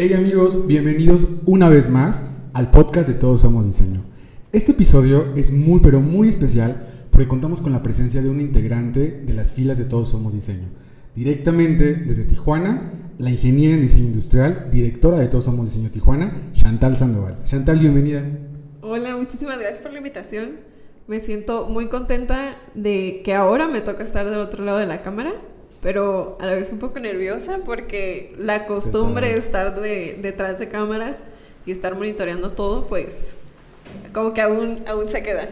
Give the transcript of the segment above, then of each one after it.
Hey amigos, bienvenidos una vez más al podcast de Todos Somos Diseño. Este episodio es muy pero muy especial porque contamos con la presencia de un integrante de las filas de Todos Somos Diseño. Directamente desde Tijuana, la ingeniera en diseño industrial, directora de Todos Somos Diseño Tijuana, Chantal Sandoval. Chantal, bienvenida. Hola, muchísimas gracias por la invitación. Me siento muy contenta de que ahora me toca estar del otro lado de la cámara pero a la vez un poco nerviosa porque la costumbre de estar de, detrás de cámaras y estar monitoreando todo, pues como que aún, aún se queda.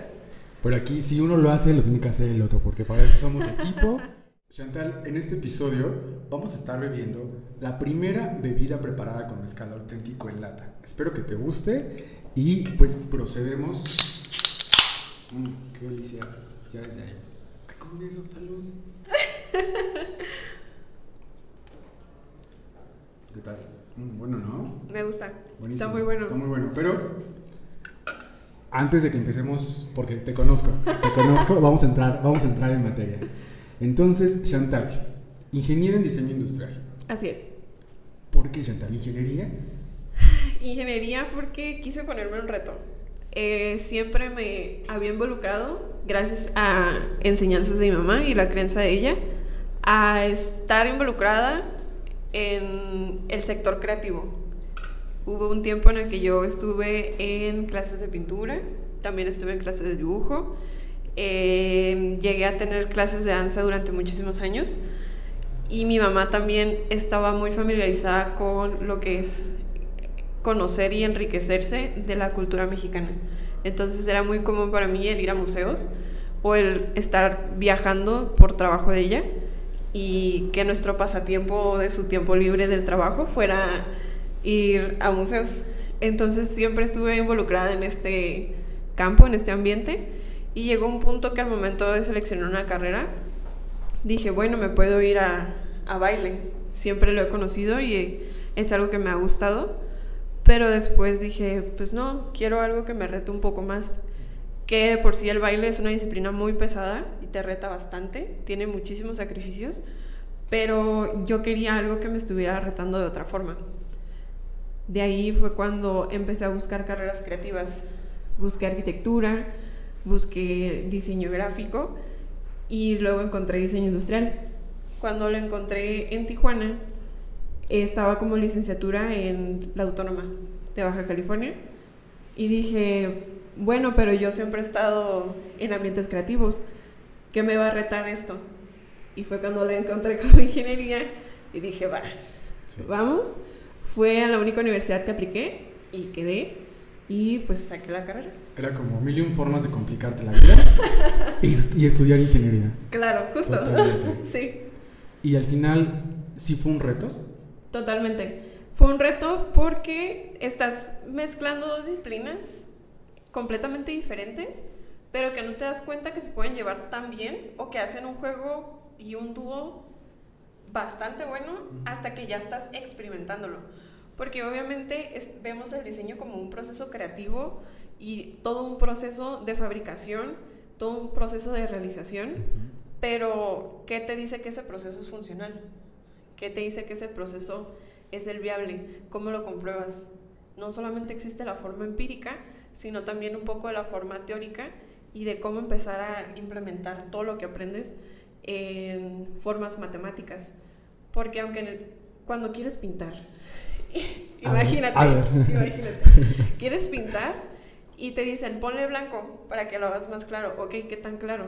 Pero aquí si uno lo hace, lo tiene que hacer el otro, porque para eso somos equipo. Chantal, en este episodio vamos a estar bebiendo la primera bebida preparada con mezcal auténtico en lata. Espero que te guste y pues procedemos. Mm, qué delicia. Ya desde ahí. ¿Qué con eso? Salud. ¿Qué tal? Mm, bueno, ¿no? Me gusta. Está muy bueno. Está muy bueno. Pero antes de que empecemos, porque te conozco, te conozco, vamos a entrar, vamos a entrar en materia. Entonces, Chantal, ingeniera en diseño industrial. Así es. ¿Por qué Chantal? ¿Ingeniería? Ingeniería porque quise ponerme un reto. Eh, siempre me había involucrado, gracias a enseñanzas de mi mamá y la creencia de ella, a estar involucrada en el sector creativo. Hubo un tiempo en el que yo estuve en clases de pintura, también estuve en clases de dibujo, eh, llegué a tener clases de danza durante muchísimos años y mi mamá también estaba muy familiarizada con lo que es conocer y enriquecerse de la cultura mexicana. Entonces era muy común para mí el ir a museos o el estar viajando por trabajo de ella y que nuestro pasatiempo de su tiempo libre del trabajo fuera ir a museos. Entonces siempre estuve involucrada en este campo, en este ambiente y llegó un punto que al momento de seleccionar una carrera dije, bueno, me puedo ir a, a baile. Siempre lo he conocido y es algo que me ha gustado pero después dije, pues no, quiero algo que me rete un poco más. Que de por sí el baile es una disciplina muy pesada y te reta bastante, tiene muchísimos sacrificios, pero yo quería algo que me estuviera retando de otra forma. De ahí fue cuando empecé a buscar carreras creativas. Busqué arquitectura, busqué diseño gráfico y luego encontré diseño industrial. Cuando lo encontré en Tijuana, estaba como licenciatura en la Autónoma de Baja California y dije, bueno, pero yo siempre he estado en ambientes creativos, ¿qué me va a retar esto? Y fue cuando la encontré como ingeniería y dije, va, vamos. Fue a la única universidad que apliqué y quedé y pues saqué la carrera. Era como mil y un formas de complicarte la vida y, estudiar ingeniería. Claro, justo. sí. Y al final, ¿sí fue un reto? Totalmente. Fue un reto porque estás mezclando dos disciplinas completamente diferentes, pero que no te das cuenta que se pueden llevar tan bien o que hacen un juego y un dúo bastante bueno hasta que ya estás experimentándolo. Porque obviamente vemos el diseño como un proceso creativo y todo un proceso de fabricación, todo un proceso de realización, pero ¿qué te dice que ese proceso es funcional? ¿Qué te dice que ese proceso es el viable? ¿Cómo lo compruebas? No solamente existe la forma empírica, sino también un poco de la forma teórica y de cómo empezar a implementar todo lo que aprendes en formas matemáticas. Porque aunque cuando quieres pintar, imagínate, imagínate, quieres pintar y te dicen ponle blanco para que lo hagas más claro. Ok, ¿qué tan claro?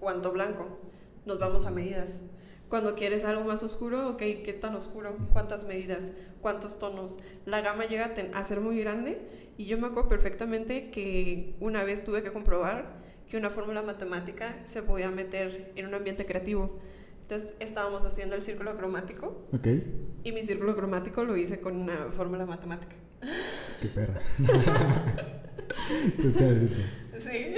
¿Cuánto blanco? Nos vamos a medidas. Cuando quieres algo más oscuro, ok, ¿qué tan oscuro? ¿Cuántas medidas? ¿Cuántos tonos? La gama llega a ser muy grande y yo me acuerdo perfectamente que una vez tuve que comprobar que una fórmula matemática se podía meter en un ambiente creativo. Entonces estábamos haciendo el círculo cromático. Ok. Y mi círculo cromático lo hice con una fórmula matemática. Qué perra. sí.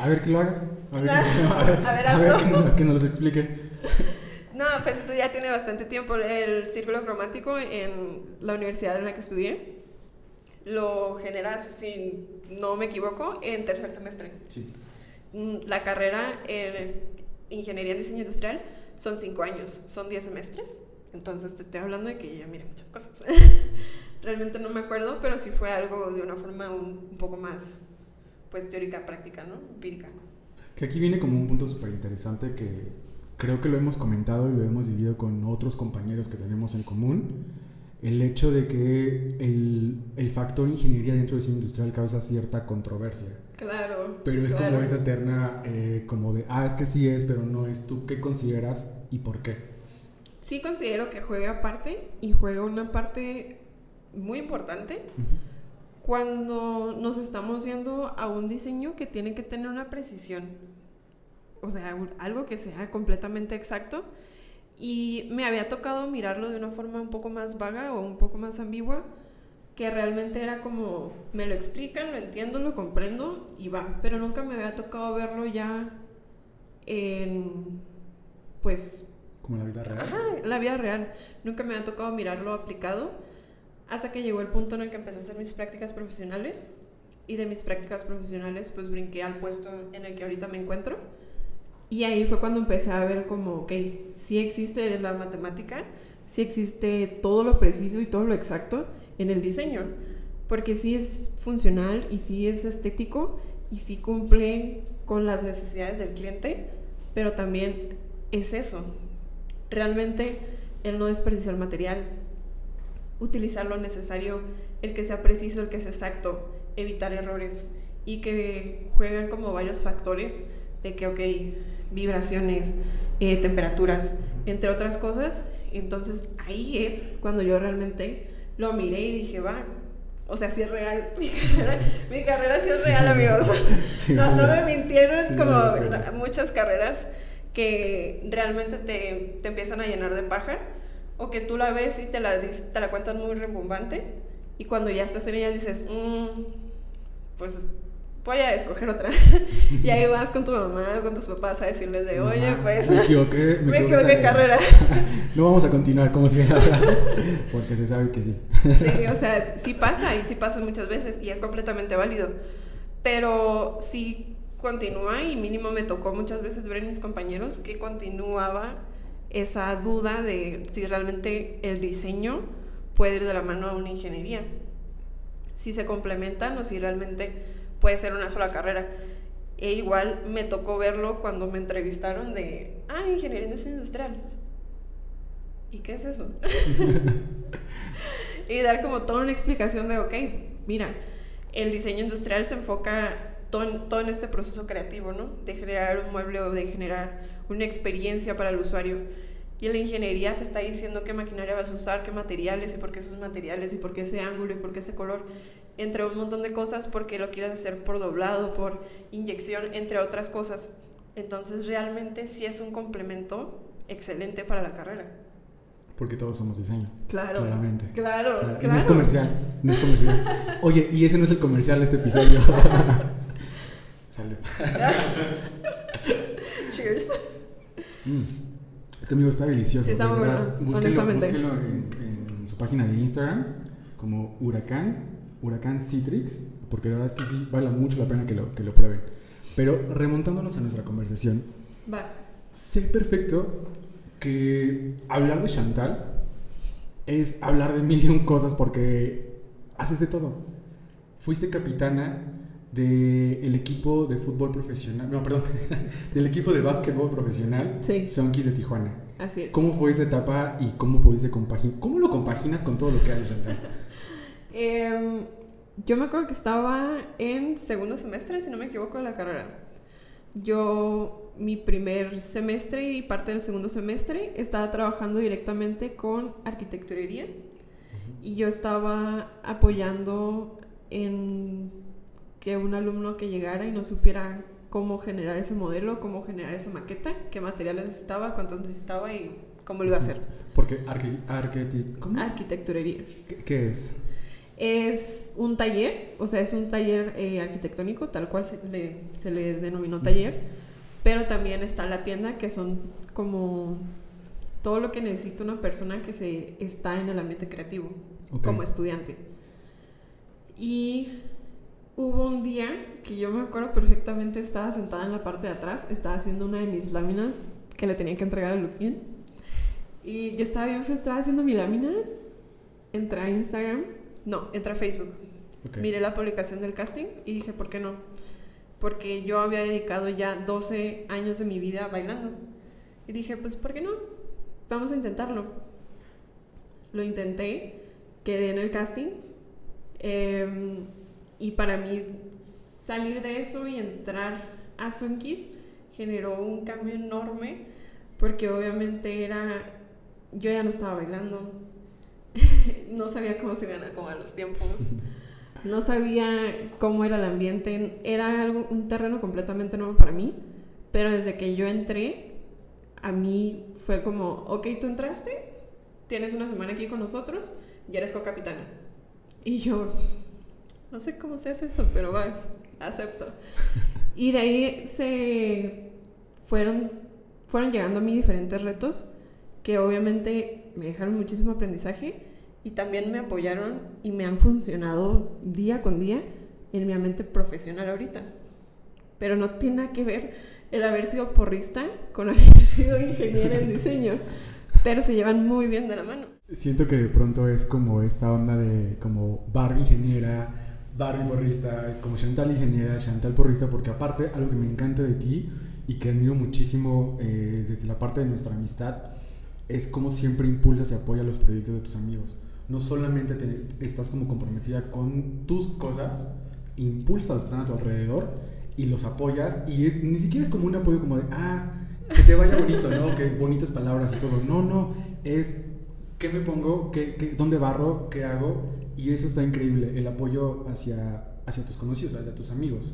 A ver, que lo haga. A ver, a ver, que, que nos explique. No, pues eso ya tiene bastante tiempo. El círculo cromático en la universidad en la que estudié lo generas, si no me equivoco, en tercer semestre. Sí. Mm, la carrera en Ingeniería en Diseño Industrial son cinco años, son diez semestres. Entonces te estoy hablando de que yo ya miré muchas cosas. Realmente no me acuerdo, pero sí fue algo de una forma un, un poco más, pues, teórica, práctica, ¿no? Empírica. Que aquí viene como un punto súper interesante que creo que lo hemos comentado y lo hemos vivido con otros compañeros que tenemos en común. El hecho de que el, el factor ingeniería dentro del diseño industrial causa cierta controversia. Claro. Pero es claro. como esa eterna, eh, como de, ah, es que sí es, pero no es. ¿Tú qué consideras y por qué? Sí considero que juega parte y juega una parte muy importante cuando nos estamos yendo a un diseño que tiene que tener una precisión. O sea, un- algo que sea completamente exacto. Y me había tocado mirarlo de una forma un poco más vaga o un poco más ambigua, que realmente era como, me lo explican, lo entiendo, lo comprendo y va. Pero nunca me había tocado verlo ya en, pues, Como la vida real. Ajá, la vida real. Nunca me ha tocado mirarlo aplicado hasta que llegó el punto en el que empecé a hacer mis prácticas profesionales y de mis prácticas profesionales pues brinqué al puesto en el que ahorita me encuentro y ahí fue cuando empecé a ver como, ok, sí existe la matemática, sí existe todo lo preciso y todo lo exacto en el diseño, porque sí es funcional y sí es estético y sí cumple con las necesidades del cliente, pero también es eso, realmente el no desperdiciar material, utilizar lo necesario, el que sea preciso, el que sea exacto, evitar errores y que juegan como varios factores de que, ok, vibraciones, eh, temperaturas, entre otras cosas. Entonces ahí es cuando yo realmente lo miré y dije, va, o sea, sí es real. Mi carrera, mi carrera sí es Sí. real, amigos. Sí, no, no me mintieron Sí, como muchas carreras que realmente te, te empiezan a llenar de paja o que tú la ves y te la, te la cuentan muy rembombante y cuando ya estás en ella dices, "Mm, pues voy a escoger otra. y ahí vas con tu mamá con tus papás a decirles de, oye, Mamá, pues Me equivoqué, me equivoqué en carrera. no vamos a continuar como si la porque se sabe que sí. Sí, o sea, sí pasa y sí pasa muchas veces y es completamente válido. Pero sí continúa y mínimo me tocó muchas veces ver en mis compañeros que continuaba esa duda de si realmente el diseño puede ir de la mano a una ingeniería. Si se complementan o si realmente puede ser una sola carrera. E igual me tocó verlo cuando me entrevistaron de, ah, ingeniería en diseño industrial. ¿Y qué es eso? y dar como toda una explicación de, ok, mira, el diseño industrial se enfoca todo en, todo en este proceso creativo, ¿no? De generar un mueble o de generar una experiencia para el usuario. Y la ingeniería te está diciendo qué maquinaria vas a usar, qué materiales y por qué esos materiales y por qué ese ángulo y por qué ese color, entre un montón de cosas, porque lo quieres hacer por doblado, por inyección, entre otras cosas. Entonces realmente sí es un complemento excelente para la carrera. Porque todos somos diseño. Claro. Claramente. Claro, Claro, claro. No es comercial. No es comercial. Oye, y ese no es el comercial de este episodio. Salud. Cheers. Mm. Es que amigo está delicioso. Sí, está de muy verdad. bueno, búsquenlo en, en su página de Instagram como Huracán, Huracán Citrix, porque la verdad es que sí vale mucho la pena que lo, que lo prueben. Pero remontándonos a nuestra conversación, Va. sé perfecto que hablar de Chantal es hablar de mil y un cosas porque haces de todo. Fuiste capitana del equipo de fútbol profesional, no, perdón, del equipo de básquetbol profesional Sí. Sonkis de Tijuana. Así es. ¿Cómo fue esa etapa y cómo pudiste compaginar? ¿Cómo lo compaginas con todo lo que haces, Chantal? Em, yo me acuerdo que estaba en segundo semestre, si no me equivoco, de la carrera. Yo, mi primer semestre y parte del segundo semestre, estaba trabajando directamente con arquitecturería y yo estaba apoyando en que un alumno que llegara y no supiera cómo generar ese modelo, cómo generar esa maqueta, qué materiales necesitaba, cuántos necesitaba y cómo lo iba a hacer. Porque arqui- arquiti- ¿cómo? Arquitecturería. ¿Qué, qué es? Es un taller, o sea, es un taller eh, arquitectónico, tal cual se le, se le denominó taller, pero también está la tienda, que son como todo lo que necesita una persona que se está en el ambiente creativo, Ok. como estudiante. Y hubo un día que yo me acuerdo perfectamente, estaba sentada en la parte de atrás, estaba haciendo una de mis láminas que le tenía que entregar a Lupin. Y yo estaba bien frustrada haciendo mi lámina. Entré a Instagram. No, entré a Facebook. Ok. Miré la publicación del casting y dije, ¿por qué no? Porque yo había dedicado ya 12 años de mi vida bailando. Y dije, pues, ¿por qué no? Vamos a intentarlo. Lo intenté, quedé en el casting. em, y para mí, salir de eso y entrar a Sunkis generó un cambio enorme. Porque obviamente era. Yo ya no estaba bailando. no sabía cómo se iban a los tiempos. No sabía cómo era el ambiente, era algo, un terreno completamente nuevo para mí, pero desde que yo entré, a mí fue como, ok, tú entraste, tienes una semana aquí con nosotros y eres co-capitana. Y yo, no sé cómo se hace eso, pero va, acepto. Y de ahí se fueron, fueron llegando a mí diferentes retos que obviamente me dejaron muchísimo aprendizaje y también me apoyaron y me han funcionado día con día en mi mente profesional ahorita. Pero no tiene nada que ver el haber sido porrista con haber sido ingeniera en diseño. Pero se llevan muy bien de la mano. Siento que de pronto es como esta onda de como Barbie ingeniera, Barbie porrista, es como Chantal ingeniera, Chantal porrista, porque aparte algo que me encanta de ti y que admiro muchísimo eh, desde la parte de nuestra amistad es cómo siempre impulsas y apoyas los proyectos de tus amigos. No solamente te, estás como comprometida con tus cosas, impulsas a los que están a tu alrededor y los apoyas y ni siquiera es como un apoyo como de, ah, que te vaya bonito, ¿no? Que bonitas palabras y todo. No, no, es qué me pongo, ¿Qué, qué, dónde barro, qué hago y eso está increíble, el apoyo hacia, hacia tus conocidos, hacia tus amigos.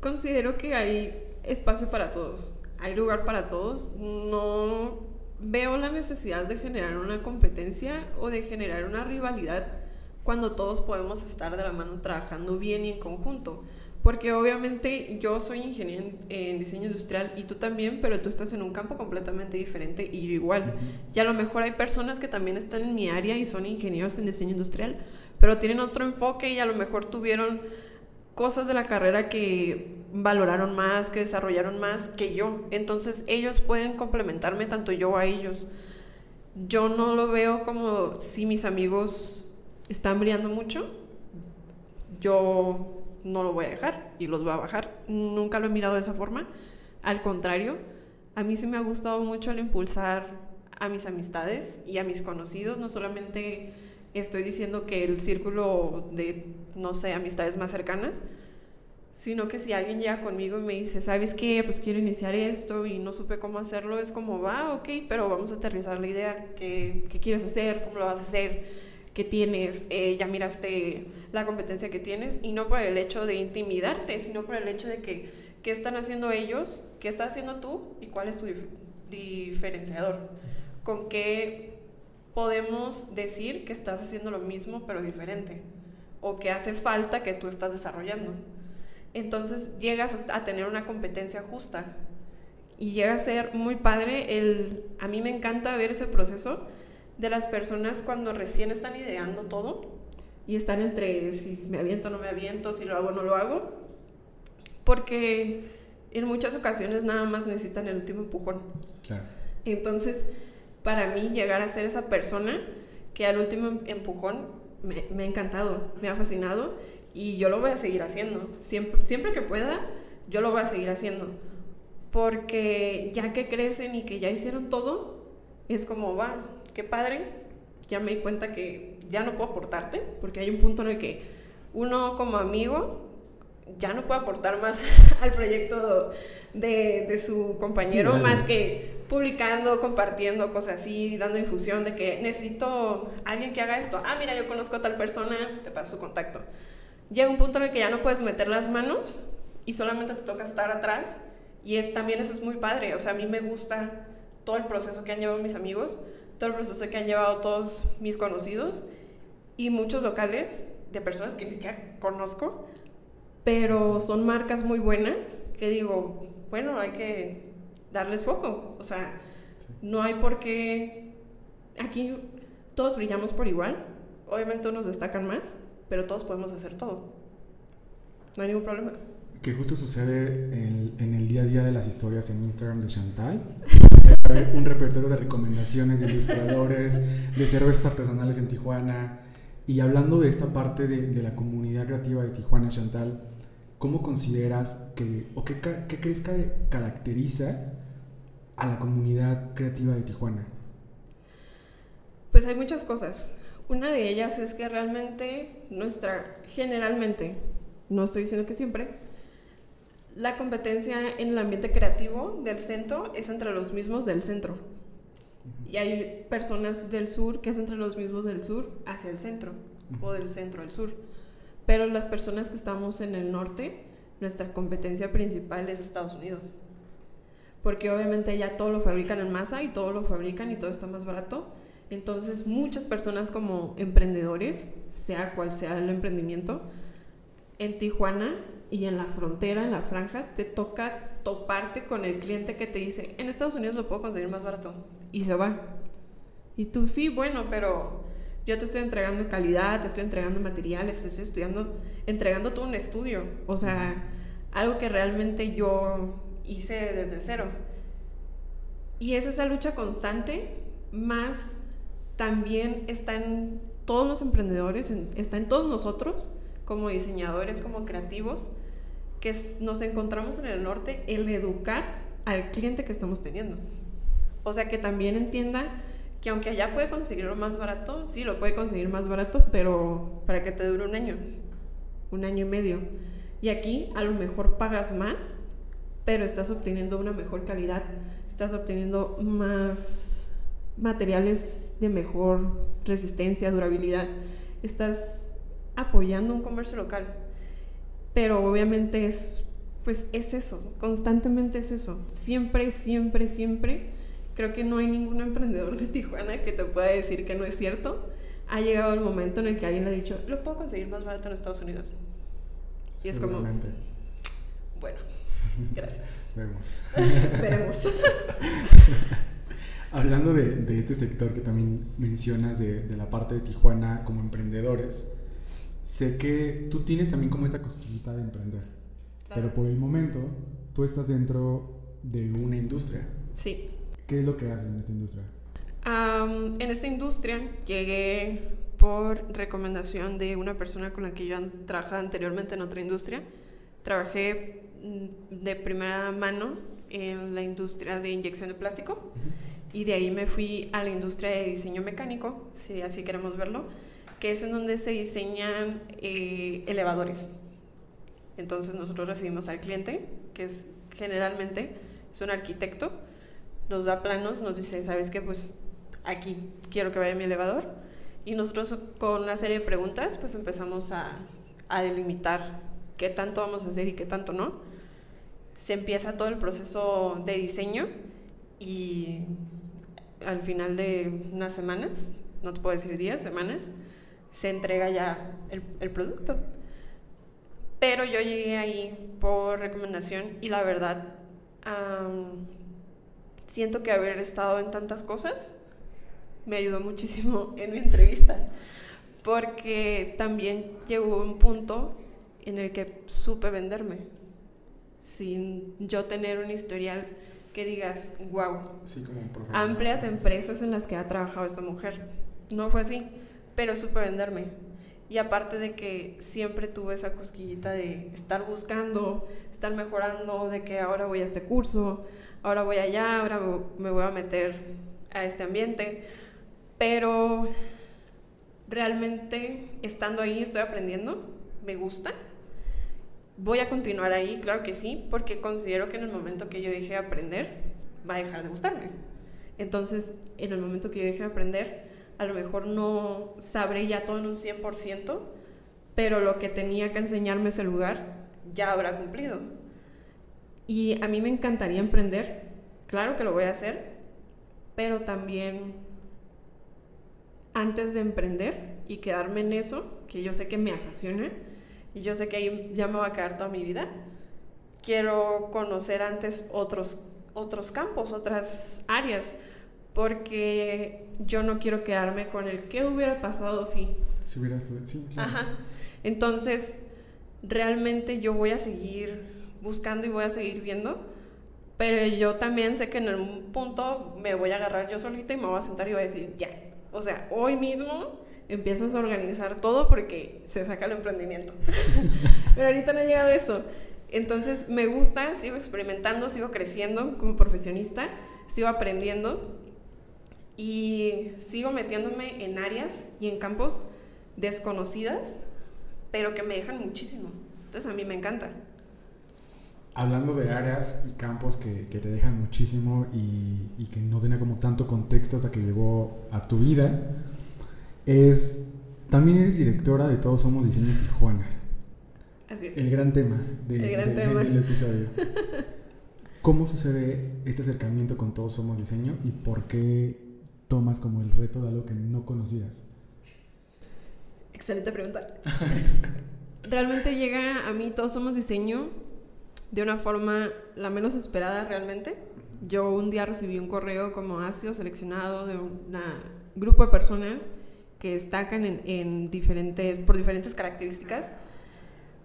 Considero que hay espacio para todos, hay lugar para todos. No veo la necesidad de generar una competencia o de generar una rivalidad cuando todos podemos estar de la mano trabajando bien y en conjunto. Porque obviamente yo soy ingeniero en, en diseño industrial y tú también, pero tú estás en un campo completamente diferente y yo igual. Y a lo mejor hay personas que también están en mi área y son ingenieros en diseño industrial, pero tienen otro enfoque y a lo mejor tuvieron cosas de la carrera que valoraron más, que desarrollaron más que yo. Entonces ellos pueden complementarme tanto yo a ellos. Yo no lo veo como si mis amigos están brillando mucho, yo no lo voy a dejar y los voy a bajar. Nunca lo he mirado de esa forma. Al contrario, a mí sí me ha gustado mucho el impulsar a mis amistades y a mis conocidos. No solamente estoy diciendo que el círculo de, no sé, amistades más cercanas, sino que si alguien llega conmigo y me dice, ¿sabes qué? Pues quiero iniciar esto y no supe cómo hacerlo, es como, va, ok, pero vamos a aterrizar la idea. ¿Qué, qué quieres hacer? ¿Cómo lo vas a hacer? ¿Qué tienes? Eh, ya miraste la competencia que tienes y no por el hecho de intimidarte, sino por el hecho de que qué están haciendo ellos, qué estás haciendo tú y cuál es tu dif diferenciador. Con qué podemos decir que estás haciendo lo mismo pero diferente o que hace falta que tú estás desarrollando. Entonces llegas a tener una competencia justa y llega a ser muy padre el a mí me encanta ver ese proceso de las personas cuando recién están ideando todo y están entre si me aviento o no me aviento, si lo hago o no lo hago, porque en muchas ocasiones nada más necesitan el último empujón. Claro. Entonces, para mí llegar a ser esa persona que al último empujón me, me ha encantado, me ha fascinado y yo lo voy a seguir haciendo. Siempre, siempre que pueda, yo lo voy a seguir haciendo. Porque ya que crecen y que ya hicieron todo, es como, va, qué padre, ya me di cuenta que ya no puedo aportarte, porque hay un punto en el que uno como amigo ya no puede aportar más al proyecto de, de su compañero, Sí, vale. más que publicando, compartiendo cosas así, dando difusión de que necesito alguien que haga esto. Ah, mira, yo conozco a tal persona, te paso su contacto. Llega un punto en el que ya no puedes meter las manos y solamente te toca estar atrás y es, también eso es muy padre. O sea, a mí me gusta todo el proceso que han llevado mis amigos, todo el proceso que han llevado todos mis conocidos y muchos locales de personas que ni siquiera conozco, pero son marcas muy buenas que digo, bueno, hay que darles foco. O sea, no hay por qué... Aquí todos brillamos por igual, obviamente unos destacan más, pero todos podemos hacer todo. No hay ningún problema. Que justo sucede en, el día a día de las historias en Instagram de Chantal. un repertorio de recomendaciones de ilustradores, de cervezas artesanales en Tijuana. Y hablando de esta parte de, la comunidad creativa de Tijuana, Chantal, ¿cómo consideras que, o qué crees que caracteriza a la comunidad creativa de Tijuana? Pues hay muchas cosas. Una de ellas es que realmente nuestra, generalmente, no estoy diciendo que siempre, la competencia en el ambiente creativo del centro es entre los mismos del centro. Y hay personas del sur que es entre los mismos del sur hacia el centro o del centro al sur. Pero las personas que estamos en el norte, nuestra competencia principal es Estados Unidos. Porque obviamente ya todo lo fabrican en masa y todo lo fabrican y todo está más barato. Entonces muchas personas como emprendedores, sea cual sea el emprendimiento, en Tijuana y en la frontera, en la franja, te toca toparte con el cliente que te dice, en Estados Unidos lo puedo conseguir más barato. Y se va. Y tú sí, bueno, pero yo te estoy entregando calidad, te estoy entregando materiales, te estoy estudiando, entregando todo un estudio. O sea, algo que realmente yo hice desde cero. Y es esa lucha constante, más también está en todos los emprendedores, está en todos nosotros, como diseñadores, como creativos, que nos encontramos en el norte, el educar al cliente que estamos teniendo. O sea, que también entienda que aunque allá puede conseguirlo más barato, sí, lo puede conseguir más barato, pero para que te dure un año, un año y medio. Y aquí a lo mejor pagas más, pero estás obteniendo una mejor calidad, estás obteniendo más materiales de mejor resistencia, durabilidad, estás apoyando un comercio local. Pero obviamente es, pues es eso, constantemente es eso. Siempre, siempre, siempre. Creo que no hay ningún emprendedor de Tijuana que te pueda decir que no es cierto. Ha llegado el momento en el que alguien le ha dicho, lo puedo conseguir más barato en Estados Unidos. Y es como, bueno, gracias. Vemos. Veremos. Hablando de, de, este sector que también mencionas, de, de, la parte de Tijuana como emprendedores, sé que tú tienes también como esta cosquillita de emprender, pero por el momento tú estás dentro de una industria. Sí. ¿Qué es lo que haces en esta industria? Um, en esta industria llegué por recomendación de una persona con la que yo trabajaba anteriormente en otra industria. Trabajé mm, de primera mano en la industria de inyección de plástico uh -huh. y de ahí me fui a la industria de diseño mecánico, si así queremos verlo que es en donde se diseñan eh, elevadores. Entonces nosotros recibimos al cliente, que es generalmente es un arquitecto, nos da planos, nos dice, ¿sabes qué? Pues aquí quiero que vaya mi elevador. Y nosotros con una serie de preguntas, pues empezamos a, a delimitar qué tanto vamos a hacer y qué tanto no. Se empieza todo el proceso de diseño y al final de unas semanas, no te puedo decir días, semanas, se entrega ya el, el, producto. Pero yo llegué ahí por recomendación y la verdad um, siento que haber estado en tantas cosas me ayudó muchísimo en mi entrevista porque también llegó un punto en el que supe venderme sin yo tener un historial que digas, wow, sí, como amplias empresas en las que ha trabajado esta mujer. No fue así pero supe venderme. Y aparte de que siempre tuve esa cosquillita de estar buscando, estar mejorando, de que ahora voy a este curso, ahora voy allá, ahora me voy a meter a este ambiente. Pero realmente estando ahí estoy aprendiendo, me gusta. Voy a continuar ahí, claro que sí, porque considero que en el momento que yo deje de aprender, va a dejar de gustarme. Entonces, en el momento que yo deje de aprender, a lo mejor no sabré ya todo en un 100%, pero lo que tenía que enseñarme ese lugar ya habrá cumplido. Y a mí me encantaría emprender, claro que lo voy a hacer, pero también antes de emprender y quedarme en eso, que yo sé que me apasiona y yo sé que ahí ya me va a quedar toda mi vida, quiero conocer antes otros, otros campos, otras áreas porque yo no quiero quedarme con el qué hubiera pasado si. Si hubiera estudiado, sí, claro. Ajá. Entonces, realmente yo voy a seguir buscando y voy a seguir viendo, pero yo también sé que en algún punto me voy a agarrar yo solita y me voy a sentar y voy a decir, ya, o sea, hoy mismo empiezas a organizar todo porque se saca el emprendimiento. pero ahorita no ha llegado eso. Entonces me gusta, sigo experimentando, sigo creciendo como profesionista, sigo aprendiendo y sigo metiéndome en áreas y en campos desconocidas, pero que me dejan muchísimo. Entonces a mí me encanta. Hablando de áreas y campos que, que te dejan muchísimo y, y, que no tenía como tanto contexto hasta que llegó a tu vida, es, también eres directora de Todos Somos Diseño Tijuana. Así es. El gran tema, de, El gran de- tema. del episodio. ¿Cómo sucede este acercamiento con Todos Somos Diseño y por qué tomas como el reto de algo que no conocías? Excelente pregunta. realmente llega a mí, todos somos diseño, de una forma la menos esperada realmente. Yo un día recibí un correo como ha sido seleccionado de un grupo de personas que destacan en, en diferentes, por diferentes características.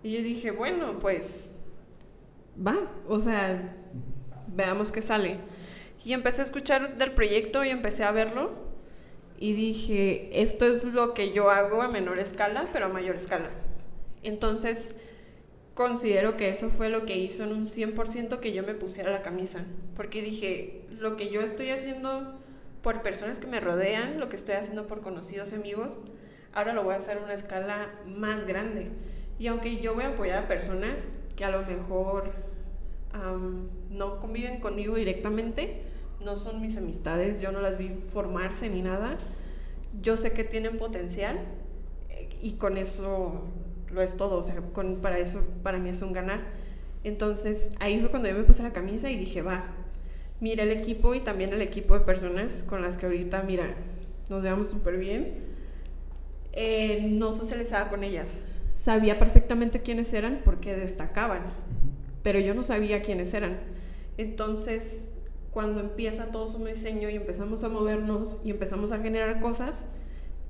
Y yo dije, bueno, pues va, o sea, veamos qué sale. Y empecé a escuchar del proyecto y empecé a verlo y dije, esto es lo que yo hago a menor escala, pero a mayor escala. Entonces, considero que eso fue lo que hizo en un 100% que yo me pusiera la camisa, porque dije, lo que yo estoy haciendo por personas que me rodean, lo que estoy haciendo por conocidos amigos, ahora lo voy a hacer a una escala más grande. Y aunque yo voy a apoyar a personas que a lo mejor am, no conviven conmigo directamente, no son mis amistades, yo no las vi formarse ni nada, yo sé que tienen potencial eh, y con eso lo es todo, o sea, con, para eso para mí es un ganar. Entonces ahí fue cuando yo me puse la camisa y dije, va, mira el equipo y también el equipo de personas con las que ahorita, mira, nos llevamos súper bien. Eh, no socializaba con ellas. Sabía perfectamente quiénes eran porque destacaban, pero yo no sabía quiénes eran. Entonces, cuando empieza todo su diseño y empezamos a movernos y empezamos a generar cosas,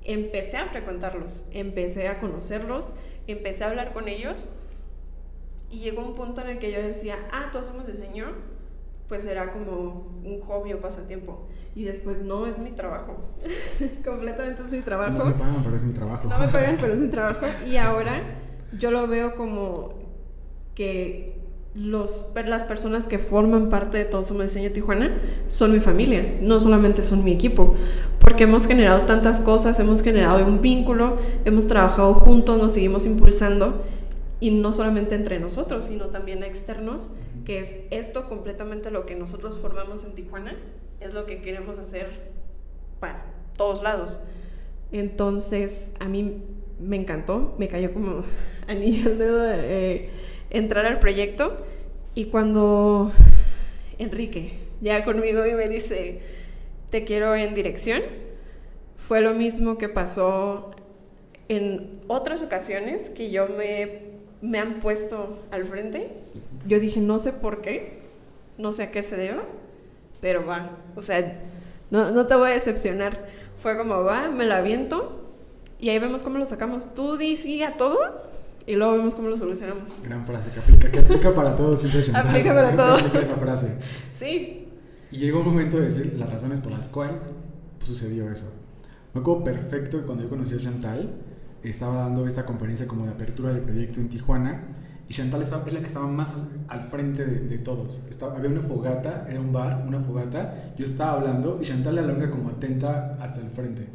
empecé a frecuentarlos, empecé a conocerlos, empecé a hablar con ellos y llegó un punto en el que yo decía, ah, todos somos diseño, pues era como un hobby o pasatiempo. Y después, no, es mi trabajo. Completamente es mi trabajo. No me pagan, pero es mi trabajo. No me pagan, pero es mi trabajo. Y ahora yo lo veo como que los, las personas que forman parte de Todos Somos Diseño Tijuana son mi familia, no solamente son mi equipo. Porque hemos generado tantas cosas, hemos generado un vínculo, hemos trabajado juntos, nos seguimos impulsando. Y no solamente entre nosotros, sino también externos, que es esto completamente lo que nosotros formamos en Tijuana, es lo que queremos hacer para todos lados. Entonces, a mí me encantó, me cayó como anillo al dedo eh, entrar al proyecto. Y cuando Enrique llega conmigo y me dice, te quiero en dirección, fue lo mismo que pasó en otras ocasiones que yo me, me han puesto al frente. Yo dije, no sé por qué, no sé a qué se deba, pero va, o sea, no, no te voy a decepcionar. Fue como, va, me la aviento y ahí vemos cómo lo sacamos. Tú di sí a todo y luego vemos cómo lo solucionamos. Gran frase, que aplica, que aplica para todo siempre. Aplica para todo. aplica esa frase. Sí, Y llegó un momento de decir las razones por las cuales sucedió eso. Me acuerdo perfecto que cuando yo conocí a Chantal, estaba dando esta conferencia como de apertura del proyecto en Tijuana, y Chantal estaba, es la que estaba más al, al frente de, de todos. Estaba, había una fogata, era un bar, una fogata, yo estaba hablando y Chantal era la única como atenta hasta el frente.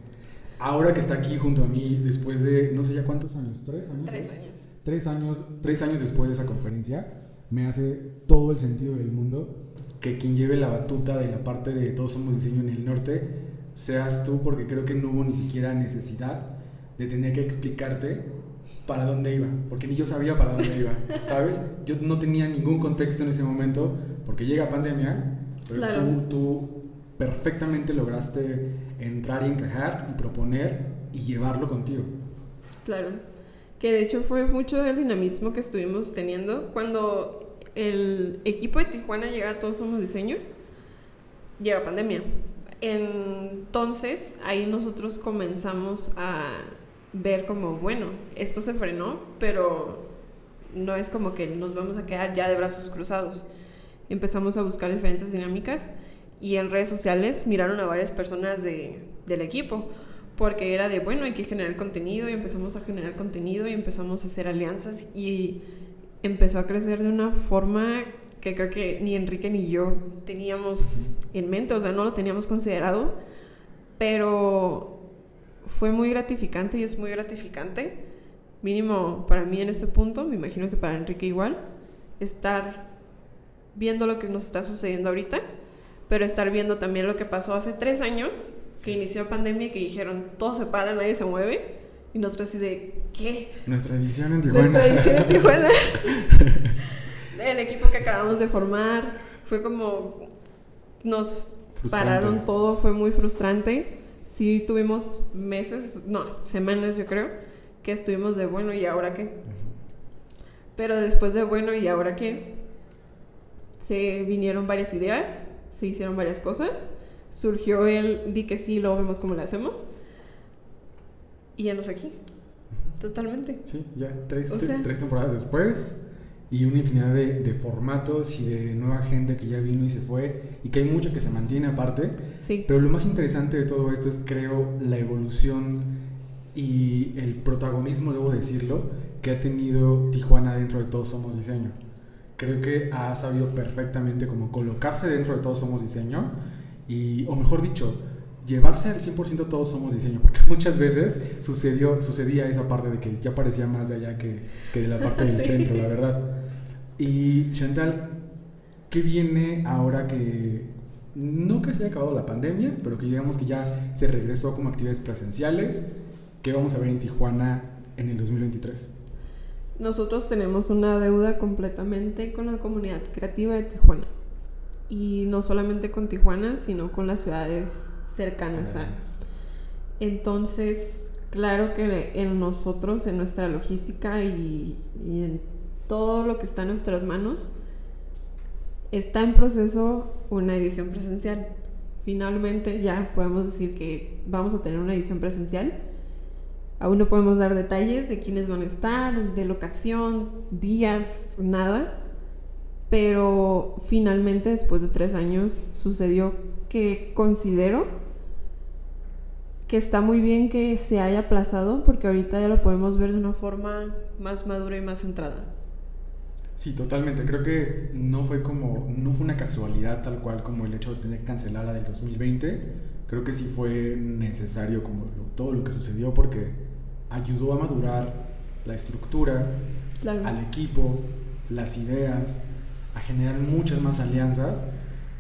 Ahora que está aquí junto a mí, después de no sé ya cuántos años, tres años. tres años. tres años, tres años después de esa conferencia, me hace todo el sentido del mundo que quien lleve la batuta de la parte de Todos Somos Diseño en el Norte seas tú, porque creo que no hubo ni siquiera necesidad de tener que explicarte para dónde iba, porque ni yo sabía para dónde iba, ¿sabes? Yo no tenía ningún contexto en ese momento, porque llega pandemia, pero Claro. tú, tú perfectamente lograste entrar y encajar y proponer y llevarlo contigo. Claro. Que de hecho fue mucho del dinamismo que estuvimos teniendo. Cuando el equipo de Tijuana llega a Todos Somos Diseño, llega pandemia. Entonces ahí nosotros comenzamos a ver como, bueno, esto se frenó, pero no es como que nos vamos a quedar ya de brazos cruzados. empezamos a buscar diferentes dinámicas y en redes sociales miraron a varias personas de, del equipo porque era de, bueno, hay que generar contenido y empezamos a generar contenido y empezamos a hacer alianzas y empezó a crecer de una forma que creo que ni Enrique ni yo teníamos en mente, o sea, no lo teníamos considerado, pero fue muy gratificante y es muy gratificante, mínimo para mí en este punto, me imagino que para Enrique igual, estar viendo lo que nos está sucediendo ahorita, pero estar viendo también lo que pasó hace tres años que inició pandemia y que dijeron, todo se para, nadie se mueve. Y nosotros así de, ¿qué? Nuestra edición en Tijuana. Nuestra edición en Tijuana. El equipo que acabamos de formar fue como, nos pararon todo, fue muy frustrante. Sí tuvimos meses, no, semanas yo creo, que estuvimos de bueno, ¿y ahora qué? Pero después de bueno, ¿y ahora qué? Se vinieron varias ideas, se hicieron varias cosas surgió el di que sí, lo vemos como lo hacemos. Y ya no sé aquí. Totalmente. Sí, ya tres, tres temporadas después y una infinidad de, de, formatos y de nueva gente que ya vino y se fue y que hay mucha que se mantiene aparte. Sí. Pero lo más interesante de todo esto es, creo, la evolución y el protagonismo, debo decirlo, que ha tenido Tijuana dentro de Todos Somos Diseño. Creo que ha sabido perfectamente cómo colocarse dentro de Todos Somos Diseño y, o mejor dicho, llevarse al 100% todos somos diseño, porque muchas veces sucedió, sucedía esa parte de que ya parecía más de allá que, que de la parte del centro, la verdad. Y Chantal, ¿qué viene ahora que, no que se haya acabado la pandemia, pero que digamos que ya se regresó como actividades presenciales? ¿Qué vamos a ver en Tijuana en el 2023? Nosotros tenemos una deuda completamente con la comunidad creativa de Tijuana y no solamente con Tijuana, sino con las ciudades cercanas a. Entonces, claro que en nosotros, en nuestra logística y, en todo lo que está en nuestras manos, está en proceso una edición presencial. Finalmente ya podemos decir que vamos a tener una edición presencial. Aún no podemos dar detalles de quiénes van a estar, de locación, días, nada pero finalmente después de tres años sucedió que considero que está muy bien que se haya aplazado porque ahorita ya lo podemos ver de una forma más madura y más centrada. Sí, totalmente. Creo que no fue como, no fue una casualidad tal cual como el hecho de tener que cancelar la del 2020. Creo que sí fue necesario como todo lo que sucedió porque ayudó a madurar la estructura, al equipo, las ideas, a generar muchas más alianzas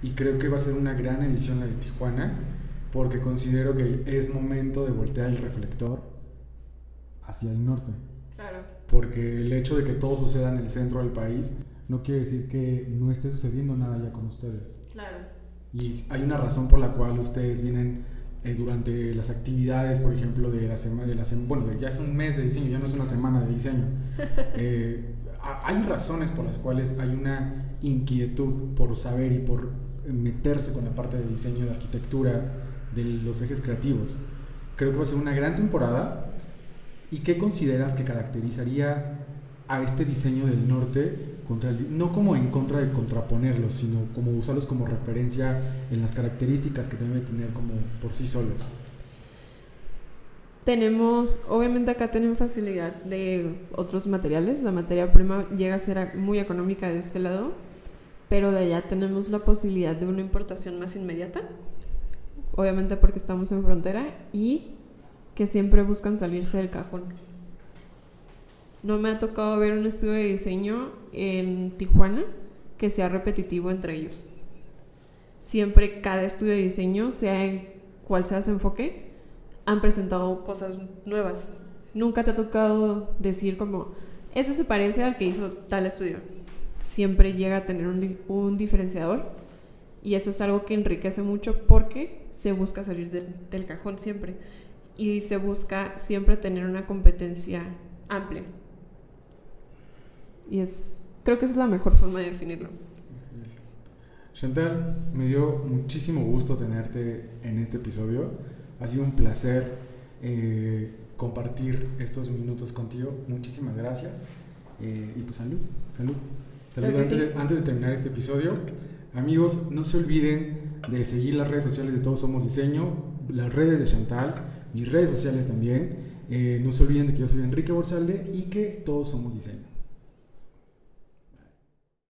y creo que va a ser una gran edición la de Tijuana porque considero que es momento de voltear el reflector hacia el norte. Claro. Porque el hecho de que todo suceda en el centro del país no quiere decir que no esté sucediendo nada ya con ustedes. Claro. Y hay una razón por la cual ustedes vienen eh, durante las actividades, por ejemplo, de la semana, de la bueno, ya es un mes de diseño, ya no es una semana de diseño. Eh, hay razones por las cuales hay una inquietud por saber y por meterse con la parte de diseño, de arquitectura, de los ejes creativos. Creo que va a ser una gran temporada. ¿Y qué consideras que caracterizaría a este diseño del norte, no como en contra de contraponerlos, sino como usarlos como referencia en las características que deben tener como por sí solos? Tenemos, obviamente acá tienen facilidad de otros materiales, la materia prima llega a ser muy económica de este lado, pero de allá tenemos la posibilidad de una importación más inmediata, obviamente porque estamos en frontera y que siempre buscan salirse del cajón. No me ha tocado ver un estudio de diseño en Tijuana que sea repetitivo entre ellos. Siempre cada estudio de diseño, sea en cual sea su enfoque, han presentado cosas nuevas. Nunca te ha tocado decir como, ese se parece al que hizo tal estudio. Siempre llega a tener un, diferenciador y eso es algo que enriquece mucho porque se busca salir del cajón siempre y se busca siempre tener una competencia amplia. Y es, creo que esa es la mejor forma de definirlo. Chantal, me dio muchísimo gusto tenerte en este episodio. Ha sido un placer eh, compartir estos minutos contigo. Muchísimas gracias. Eh, y pues salud, salud. Salud Claro que antes, sí. de, antes de terminar este episodio. Amigos, no se olviden de seguir las redes sociales de Todos Somos Diseño, las redes de Chantal, mis redes sociales también. Eh, no se olviden de que yo soy Enrique Borsalde y que todos somos diseño.